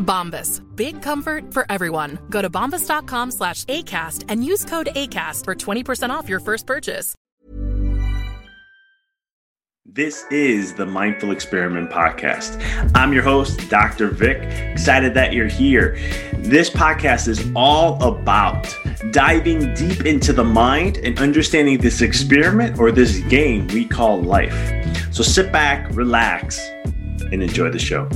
Bombas. Big comfort for everyone. Go to bombas.com slash ACAST and use code ACAST for 20% off your first purchase. This is the Mindful Experiment Podcast. I'm your host, Dr. Vic. Excited that you're here. This podcast is all about diving deep into the mind and understanding this experiment or this game we call life. So sit back, relax, and enjoy the show.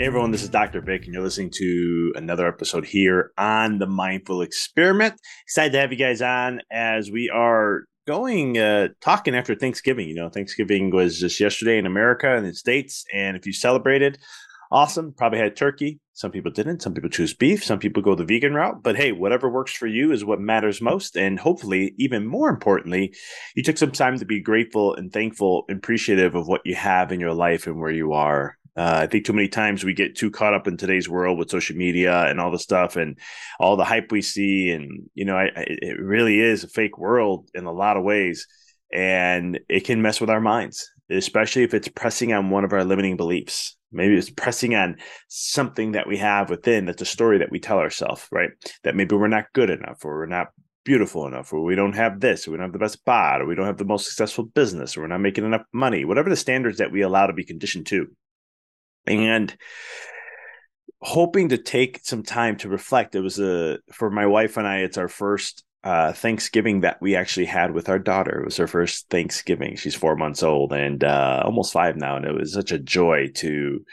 Hey everyone, this is Dr. Vic, and you're listening to another episode here on the Mindful Experiment. Excited to have you guys on as we are going uh talking after Thanksgiving. You know, Thanksgiving was just yesterday in America and the States, and if you celebrated, awesome. Probably had turkey. Some people didn't. Some people choose beef. Some people go the vegan route. But hey, whatever works for you is what matters most. And hopefully, even more importantly, you took some time to be grateful and thankful, and appreciative of what you have in your life and where you are. Uh, I think too many times we get too caught up in today's world with social media and all the stuff and all the hype we see, and you know, I, I, it really is a fake world in a lot of ways, and it can mess with our minds, especially if it's pressing on one of our limiting beliefs. Maybe it's pressing on something that we have within that's a story that we tell ourselves, right? That maybe we're not good enough, or we're not beautiful enough, or we don't have this, or we don't have the best bod, or we don't have the most successful business, or we're not making enough money, whatever the standards that we allow to be conditioned to and hoping to take some time to reflect. It was a for my wife and i it's our first uh thanksgiving that we actually had with our daughter. It was her first thanksgiving. She's four months old and uh almost five now and it was such a joy to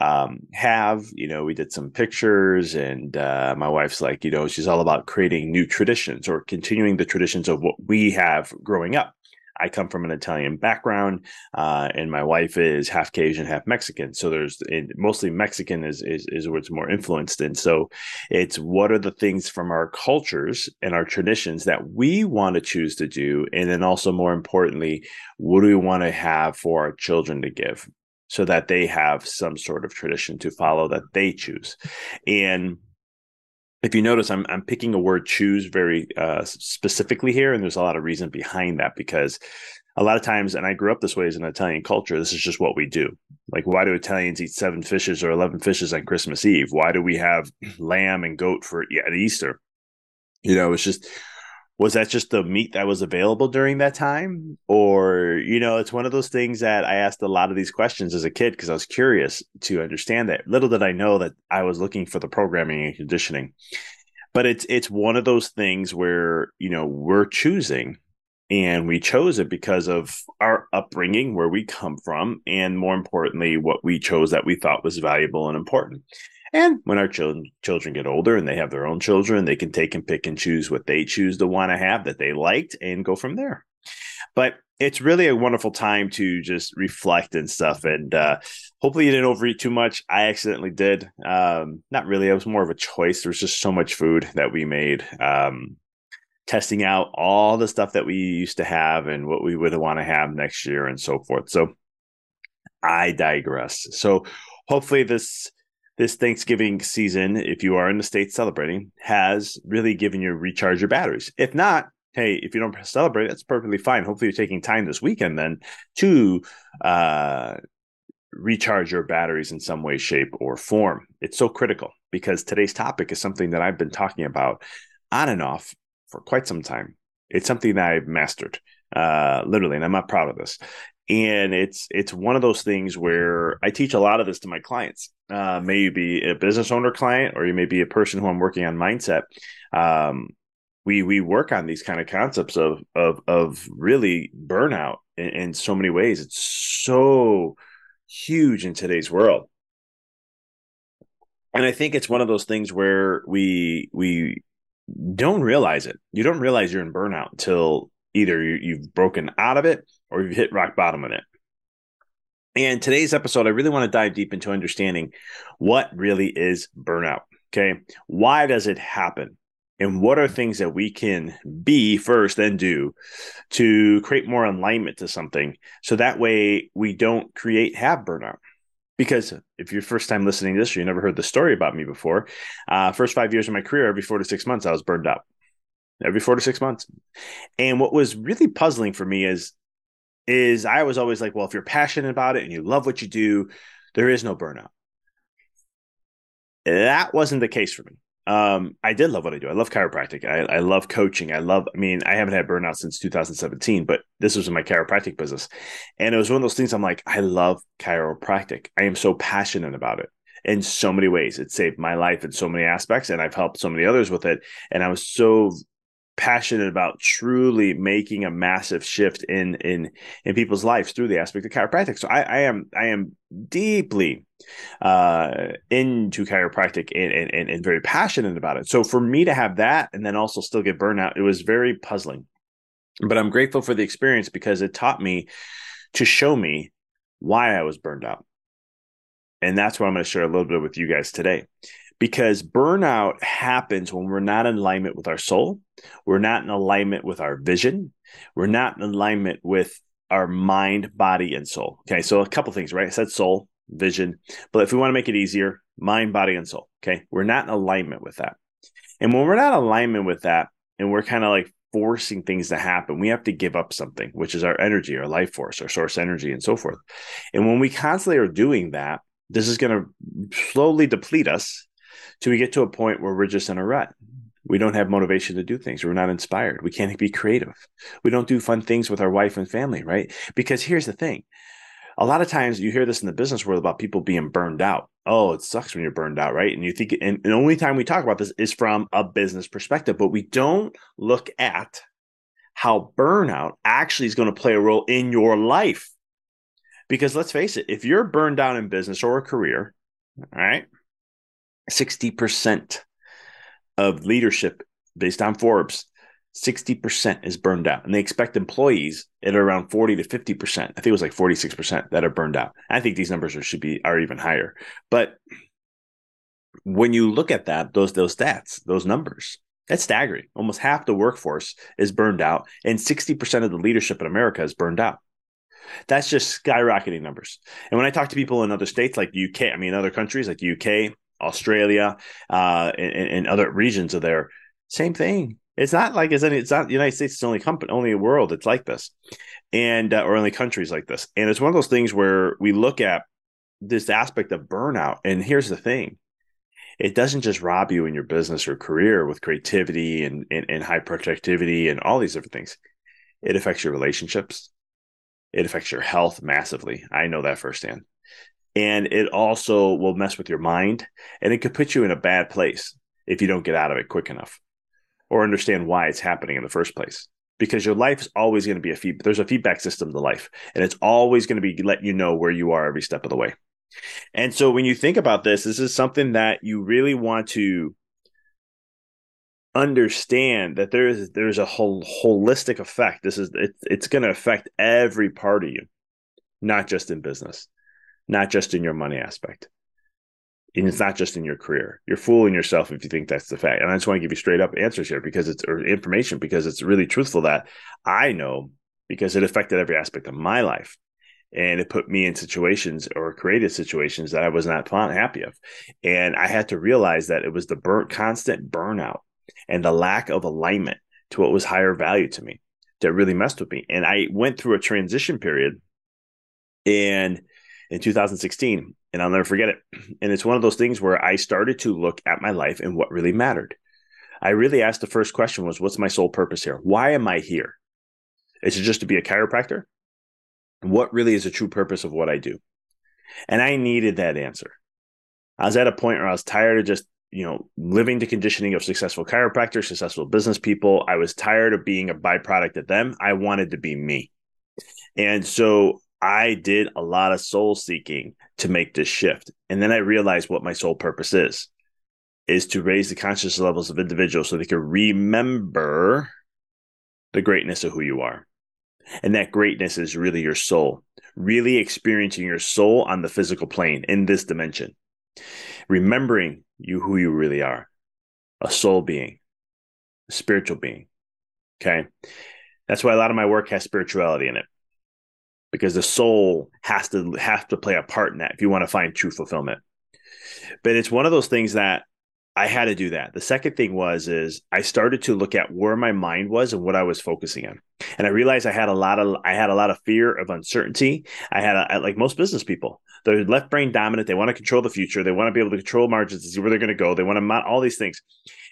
um have you know we did some pictures and uh my wife's like you know she's all about creating new traditions or continuing the traditions of what we have growing up I come from an Italian background, uh, and my wife is half Cajun, half Mexican. So there's mostly Mexican is, is is what's more influenced, and so it's what are the things from our cultures and our traditions that we want to choose to do, and then also more importantly, what do we want to have for our children to give, so that they have some sort of tradition to follow that they choose, and if you notice, I'm I'm picking a word choose very uh, specifically here, and there's a lot of reason behind that because a lot of times, and I grew up this way as an Italian culture. This is just what we do. Like, why do Italians eat seven fishes or eleven fishes on Christmas Eve? Why do we have lamb and goat for yeah, at Easter? You know, it's just was that just the meat that was available during that time? Or you know it's one of those things that i asked a lot of these questions as a kid because i was curious to understand that. Little did i know that i was looking for the programming and conditioning. But it's it's one of those things where you know we're choosing and we chose it because of our upbringing where we come from and more importantly what we chose that we thought was valuable and important and when our children children get older and they have their own children, they can take and pick and choose what they choose to want to have that they liked and go from there. But it's really a wonderful time to just reflect and stuff. And uh, hopefully you didn't overeat too much. I accidentally did. Um, not really. It was more of a choice. There was just so much food that we made. Um, testing out all the stuff that we used to have and what we would want to have next year and so forth. So I digress. So hopefully this this Thanksgiving season, if you are in the States celebrating, has really given you recharge your batteries. If not, hey, if you don't celebrate, that's perfectly fine. Hopefully, you're taking time this weekend then to uh, recharge your batteries in some way, shape, or form. It's so critical because today's topic is something that I've been talking about on and off for quite some time. It's something that I've mastered, uh, literally, and I'm not proud of this. And it's it's one of those things where I teach a lot of this to my clients. Uh, may you be a business owner client, or you may be a person who I'm working on mindset. Um, we we work on these kind of concepts of of of really burnout in, in so many ways. It's so huge in today's world and i think it's one of those things where we we don't realize it you don't realize you're in burnout until either you've broken out of it or you've hit rock bottom in it. And today's episode i really want to dive deep into understanding what really is burnout okay? Why does it happen? And what are things that we can be first and do to create more alignment to something so that way we don't create have burnout? Because if you're first time listening to this you never heard the story about me before uh, first five years of my career every four to six months i was burned out. Every four to six months. And what was really puzzling for me is is i was always like well if you're passionate about it and you love what you do there is no burnout that wasn't the case for me um, I did love what I do. I love chiropractic. I, I love coaching. I love, I mean, I haven't had burnout since 2017, but this was in my chiropractic business. And it was one of those things I'm like, I love chiropractic. I am so passionate about it in so many ways. It saved my life in so many aspects, and I've helped so many others with it. And I was so passionate about truly making a massive shift in in in people's lives through the aspect of chiropractic. So I, I am I am deeply uh, into chiropractic and, and and very passionate about it. So for me to have that and then also still get burnout, it was very puzzling. But I'm grateful for the experience because it taught me to show me why I was burned out. And that's what I'm going to share a little bit with you guys today because burnout happens when we're not in alignment with our soul, we're not in alignment with our vision, we're not in alignment with our mind, body, and soul. Okay, so a couple things, right? I said soul, vision, but if we want to make it easier, mind, body, and soul. Okay, we're not in alignment with that. And when we're not in alignment with that, and we're kind of like forcing things to happen, we have to give up something, which is our energy, our life force, our source energy, and so forth. And when we constantly are doing that, this is going to slowly deplete us till we get to a point where we're just in a rut. We don't have motivation to do things. We're not inspired. We can't be creative. We don't do fun things with our wife and family, right? Because here's the thing. A lot of times you hear this in the business world about people being burned out. Oh, it sucks when you're burned out, right? And you think, and the only time we talk about this is from a business perspective, but we don't look at how burnout actually is going to play a role in your life. Because let's face it, if you're burned out in business or a career, all right, 60% of leadership based on Forbes, 60% is burned out. And they expect employees at around 40 to 50%. I think it was like 46% that are burned out. I think these numbers are, should be are even higher. But when you look at that, those those stats, those numbers, that's staggering. Almost half the workforce is burned out, and 60% of the leadership in America is burned out. That's just skyrocketing numbers. And when I talk to people in other states like UK, I mean other countries like UK, Australia, uh, and, and, other regions of there. Same thing. It's not like it's any. It's not the United States. It's the only company, only a world. It's like this, and uh, or only countries like this. And it's one of those things where we look at this aspect of burnout. And here's the thing: it doesn't just rob you in your business or career with creativity and, and, and high productivity and all these different things. It affects your relationships. It affects your health massively. I know that firsthand and it also will mess with your mind and it could put you in a bad place if you don't get out of it quick enough or understand why it's happening in the first place. Because your life is always going to be a feed there's a feedback system to life and it's always going to be letting you know where you are every step of the way. And so when you think about this this is something that you really want to understand that there is there's a whole holistic effect. This is it, it's going to affect every part of you not just in business not just in your money aspect. And it's not just in your career. You're fooling yourself if you think that's the fact. And I just want to give you straight up answers here because it's or information because it's really truthful that I know because it affected every aspect of my life. And it put me in situations or created situations that I was not happy of. And I had to realize that it was the burnt constant burnout and the lack of alignment to what was higher value to me that really messed with me. And I went through a transition period and in 2016 and I'll never forget it. And it's one of those things where I started to look at my life and what really mattered. I really asked the first question was what's my sole purpose here? Why am I here? Is it just to be a chiropractor? What really is the true purpose of what I do? And I needed that answer. I was at a point where I was tired of just, you know, living the conditioning of successful chiropractors, successful business people. I was tired of being a byproduct of them. I wanted to be me. And so I did a lot of soul seeking to make this shift. And then I realized what my sole purpose is is to raise the conscious levels of individuals so they can remember the greatness of who you are. And that greatness is really your soul, really experiencing your soul on the physical plane in this dimension. Remembering you who you really are, a soul being, a spiritual being. Okay. That's why a lot of my work has spirituality in it because the soul has to have to play a part in that if you want to find true fulfillment. But it's one of those things that I had to do that. The second thing was is I started to look at where my mind was and what I was focusing on. And I realized I had a lot of I had a lot of fear of uncertainty. I had a, like most business people. They're left brain dominant. They want to control the future. They want to be able to control margins to see where they're going to go. They want to mount all these things.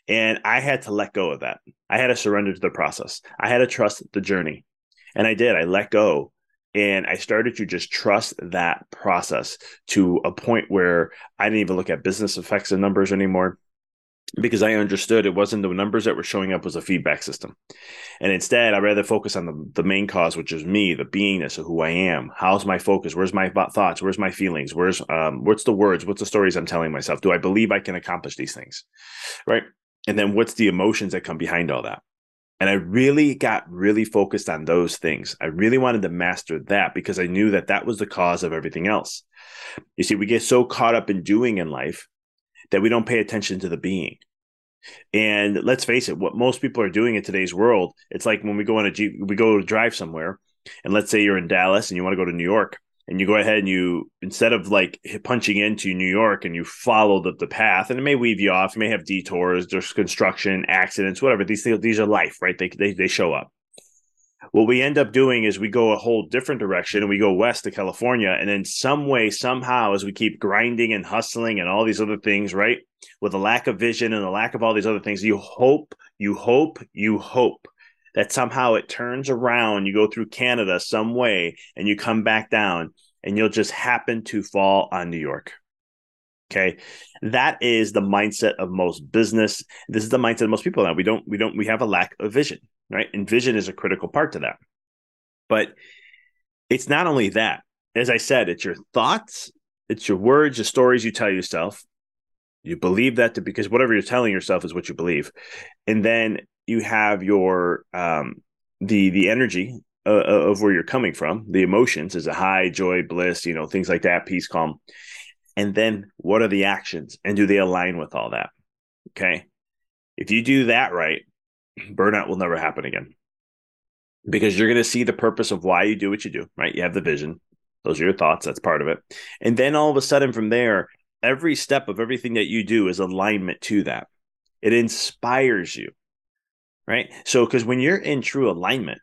And I had to let go of that. I had to surrender to the process. I had to trust the journey. And I did. I let go and I started to just trust that process to a point where I didn't even look at business effects and numbers anymore because I understood it wasn't the numbers that were showing up was a feedback system. And instead, I'd rather focus on the, the main cause, which is me, the beingness of who I am. How's my focus? Where's my thoughts? Where's my feelings? Where's um, what's the words? What's the stories I'm telling myself? Do I believe I can accomplish these things? Right. And then what's the emotions that come behind all that? And I really got really focused on those things. I really wanted to master that because I knew that that was the cause of everything else. You see, we get so caught up in doing in life that we don't pay attention to the being. And let's face it, what most people are doing in today's world, it's like when we go on a we go to drive somewhere, and let's say you're in Dallas and you want to go to New York, and you go ahead and you instead of like punching into New York and you follow the, the path and it may weave you off, you may have detours, there's construction, accidents, whatever. These these are life, right? They, they they show up. What we end up doing is we go a whole different direction and we go west to California, and then some way, somehow, as we keep grinding and hustling and all these other things, right? With a lack of vision and a lack of all these other things, you hope, you hope, you hope that somehow it turns around, you go through Canada some way, and you come back down, and you'll just happen to fall on New York. Okay. That is the mindset of most business. This is the mindset of most people now. We don't, we don't, we have a lack of vision, right? And vision is a critical part to that. But it's not only that. As I said, it's your thoughts, it's your words, the stories you tell yourself. You believe that to, because whatever you're telling yourself is what you believe. And then you have your um, the the energy uh, uh, of where you're coming from, the emotions is a high, joy, bliss, you know, things like that, peace, calm. And then what are the actions and do they align with all that? Okay. If you do that right, burnout will never happen again because you're going to see the purpose of why you do what you do, right? You have the vision. Those are your thoughts. That's part of it. And then all of a sudden from there, every step of everything that you do is alignment to that. It inspires you right? So, because when you're in true alignment,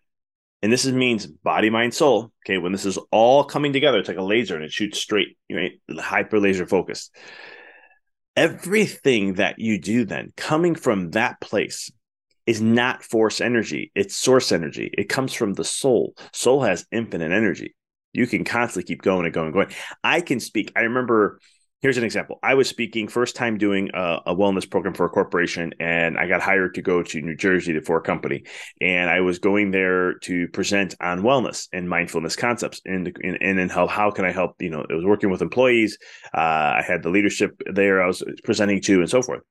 and this is, means body, mind, soul. Okay, when this is all coming together, it's like a laser and it shoots straight, right? Hyper laser focused. Everything that you do then coming from that place is not force energy, it's source energy. It comes from the soul. Soul has infinite energy. You can constantly keep going and going and going. I can speak. I remember here's an example. I was speaking first time doing a, a, wellness program for a corporation, and I got hired to go to New Jersey for a company, and I was going there to present on wellness and mindfulness concepts, and and and how how can I help? You know, it was working with employees. Uh, I had the leadership there. I was presenting to, and so forth.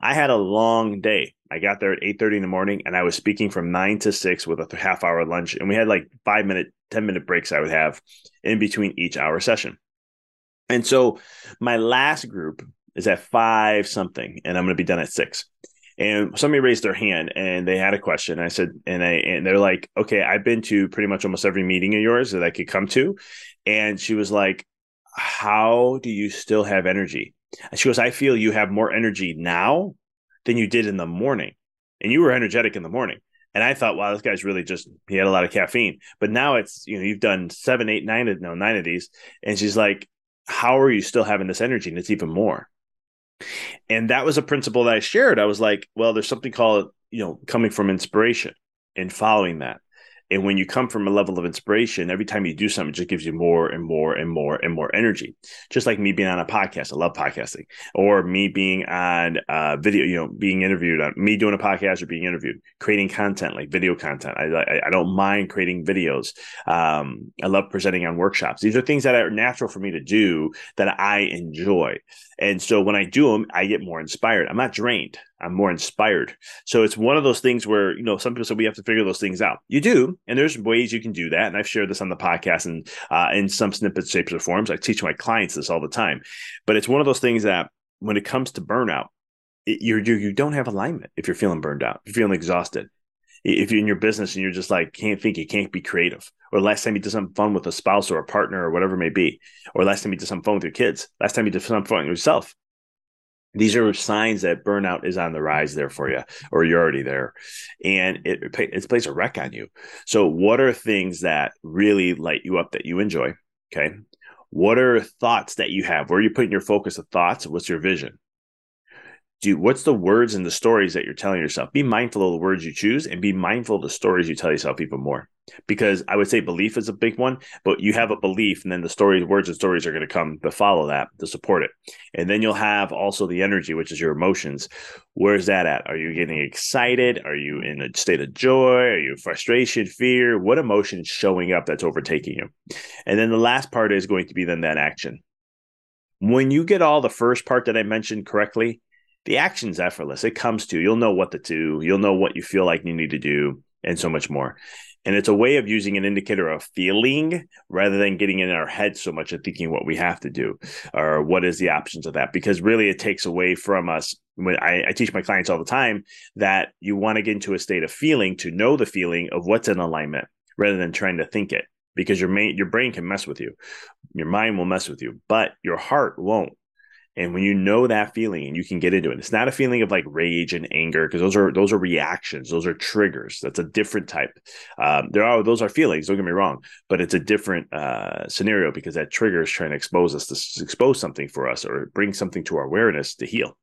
I had a long day. I got there at eight thirty in the morning, and I was speaking from nine to six with a half hour lunch, and we had like five minute, ten minute breaks I would have in between each hour session. And so my last group is at five something, and I'm going to be done at six. And somebody raised their hand and they had a question. I said, and I and they're like, okay, I've been to pretty much almost every meeting of yours that I could come to. And she was like, How do you still have energy? And she goes, I feel you have more energy now than you did in the morning. And you were energetic in the morning. And I thought, wow, this guy's really just he had a lot of caffeine. But now it's you know you've done seven, eight, nine, no nine of these, and she's like, how are you still having this energy? And it's even more. And that was a principle that I shared. I was like, well, there's something called you know coming from inspiration and following that. And when you come from a level of inspiration, every time you do something, it just gives you more and more and more and more energy. Just like me being on a podcast, I love podcasting, or me being on uh, video, you know, being interviewed on me doing a podcast or being interviewed, creating content like video content. I I, I don't mind creating videos. Um, I love presenting on workshops. These are things that are natural for me to do that I enjoy. And so when I do them, I get more inspired. I'm not drained. I'm more inspired. So it's one of those things where, you know, some people say we have to figure those things out. You do. And there's ways you can do that. And I've shared this on the podcast and uh, in some snippets, shapes, or forms. I teach my clients this all the time. But it's one of those things that when it comes to burnout, it, you're, you you don't have alignment if you're feeling burned out, if you're feeling exhausted. If you're in your business and you're just like, can't think, you can't be creative. Or last time you did something fun with a spouse or a partner or whatever it may be. Or last time you did something fun with your kids. Last time you did something fun with yourself these are signs that burnout is on the rise there for you or you're already there. And it, it plays a wreck on you. So what are things that really light you up that you enjoy? Okay. What are thoughts that you have? Where are you putting your focus of thoughts? What's your vision do what's the words and the stories that you're telling yourself? Be mindful of the words you choose and be mindful of the stories you tell yourself even more. Because i would say belief is a big one but you have a belief and then the stories words and stories are going to come to follow that to support it. And then you'll have also the energy which is your emotions. Where's that at? Are you getting excited? Are you in a state of joy? Are you frustration fear? What emotion is showing up that's overtaking you? And then the last part is going to be then that action. When you get all the first part that i mentioned correctly the action's effortless. It comes to you'll know what to do, you'll know what you feel like you need to do, and so much more. And it's a way of using an indicator of feeling rather than getting in our head so much and thinking what we have to do or what is the options of that. Because really, it takes away from us. When I, I teach my clients all the time that you want to get into a state of feeling to know the feeling of what's in alignment rather than trying to think it. Because your main, your brain can mess with you, your mind will mess with you, but your heart won't. And when you know that feeling and you can get into it, it's not a feeling of like rage and anger because those are those are reactions, those are triggers. That's a different type. Um, there are those are feelings. Don't get me wrong, but it's a different uh, scenario because that trigger is trying to expose us to expose something for us or bring something to our awareness to heal.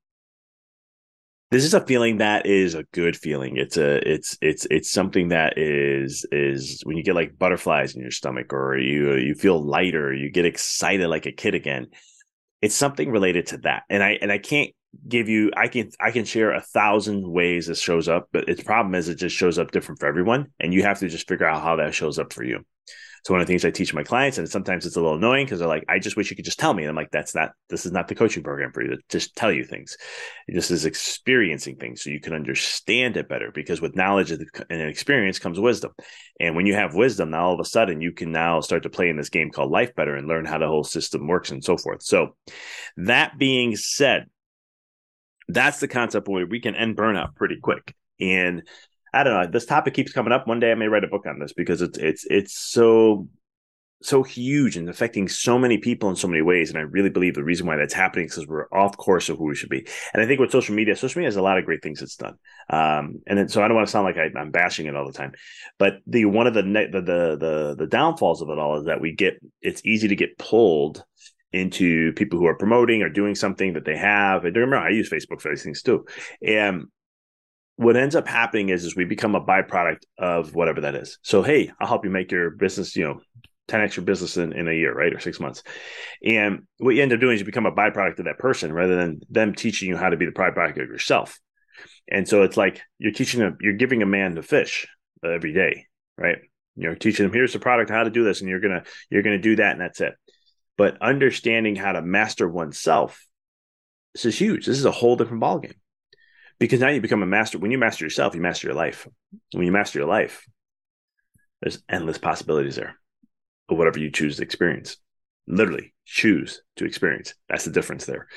This is a feeling that is a good feeling. It's a it's it's it's something that is is when you get like butterflies in your stomach or you you feel lighter, you get excited like a kid again it's something related to that and i and i can't give you i can i can share a thousand ways this shows up but its problem is it just shows up different for everyone and you have to just figure out how that shows up for you so one of the things i teach my clients and sometimes it's a little annoying because they're like i just wish you could just tell me. And i'm like that's not this is not the coaching program for you to just tell you things. This is experiencing things so you can understand it better because with knowledge and experience comes wisdom. And when you have wisdom now all of a sudden you can now start to play in this game called life better and learn how the whole system works and so forth. So that being said that's the concept where we can end burnout pretty quick. And I don't know. This topic keeps coming up. One day I may write a book on this because it's it's it's so so huge and affecting so many people in so many ways. And I really believe the reason why that's happening is because we're off course of who we should be. And I think with social media, social media has a lot of great things it's done. Um, and then, so I don't want to sound like I, am bashing it all the time, but the one of the, the the the the downfalls of it all is that we get it's easy to get pulled into people who are promoting or doing something that they have. And remember, I use Facebook for these things too. And what ends up happening is is we become a byproduct of whatever that is. So hey, I'll help you make your business, you know, 10x your business in, in a year, right? Or six months. And what you end up doing is you become a byproduct of that person rather than them teaching you how to be the byproduct of yourself. And so it's like you're teaching them, you're giving a man to fish every day, right? You're teaching them here's the product, how to do this, and you're gonna you're gonna do that, and that's it. But understanding how to master oneself, this is huge. This is a whole different ballgame because now you become a master. When you master yourself, you master your life. When you master your life, there's endless possibilities there of whatever you choose to experience. Literally choose to experience. That's the difference there.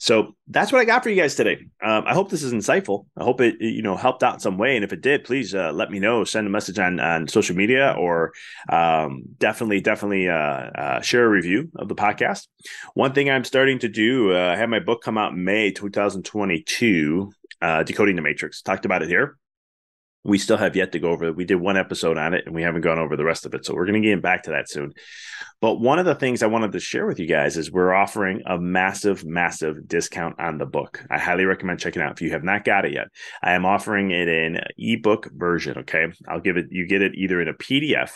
So that's what I got for you guys today. Um, I hope this is insightful. I hope it you know helped out in some way. And if it did, please uh, let me know. Send a message on on social media or um, definitely definitely uh, uh, share a review of the podcast. One thing I'm starting to do. Uh, I had my book come out May 2022 uh, Decoding the Matrix. Talked about it here. we still have yet to go over. We did one episode on it, and we haven't gone over the rest of it. So we're going to get back to that soon. But one of the things I wanted to share with you guys is we're offering a massive, massive discount on the book. I highly recommend checking out if you have not got it yet. I am offering it in ebook version. Okay, I'll give it. You get it either in a PDF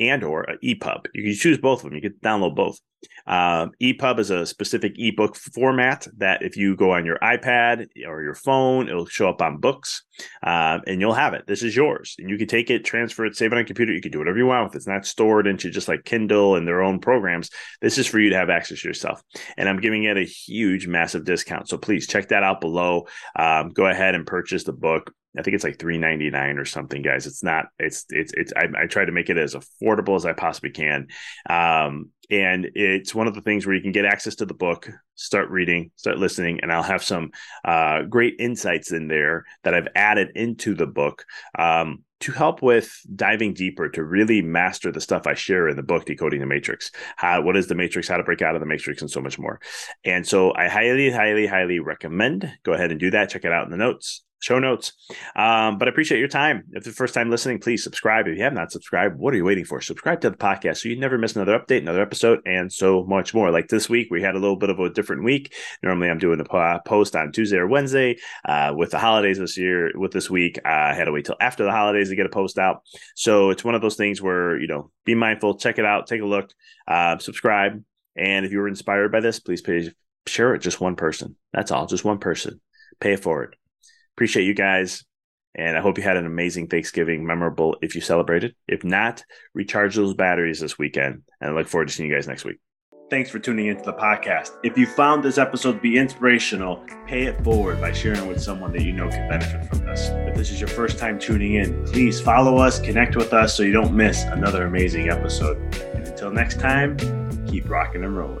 and or an EPUB. You can choose both of them. You can download both. Um, EPUB is a specific ebook format that if you go on your iPad or your phone, it'll show up on books um, and you'll have it. This is yours. And you can take it, transfer it, save it on computer. You can do whatever you want with it. It's not stored into just like Kindle and their own programs. This is for you to have access to yourself. And I'm giving it a huge, massive discount. So please check that out below. Um, go ahead and purchase the book. I think it's like three ninety nine or something, guys. It's not. It's it's it's. I, I, try to make it as affordable as I possibly can. Um, and it's one of the things where you can get access to the book start reading start listening and i'll have some uh, great insights in there that i've added into the book um, to help with diving deeper to really master the stuff i share in the book decoding the matrix how what is the matrix how to break out of the matrix and so much more and so i highly highly highly recommend go ahead and do that check it out in the notes show notes. Um, but I appreciate your time. If it's the first time listening, please subscribe. If you have not subscribed, what are you waiting for? Subscribe to the podcast so you never miss another update, another episode, and so much more. Like this week, we had a little bit of a different week. Normally, I'm doing a post on Tuesday or Wednesday. Uh, with the holidays this year, with this week, I had to wait till after the holidays to get a post out. So it's one of those things where, you know, be mindful, check it out, take a look, uh, subscribe. And if you were inspired by this, please pay, share it just one person. That's all, just one person. Pay for it. Appreciate you guys. And I hope you had an amazing Thanksgiving, memorable if you celebrated. If not, recharge those batteries this weekend. And I look forward to seeing you guys next week. Thanks for tuning into the podcast. If you found this episode to be inspirational, pay it forward by sharing with someone that you know can benefit from this. If this is your first time tuning in, please follow us, connect with us so you don't miss another amazing episode. And until next time, keep rocking and rolling.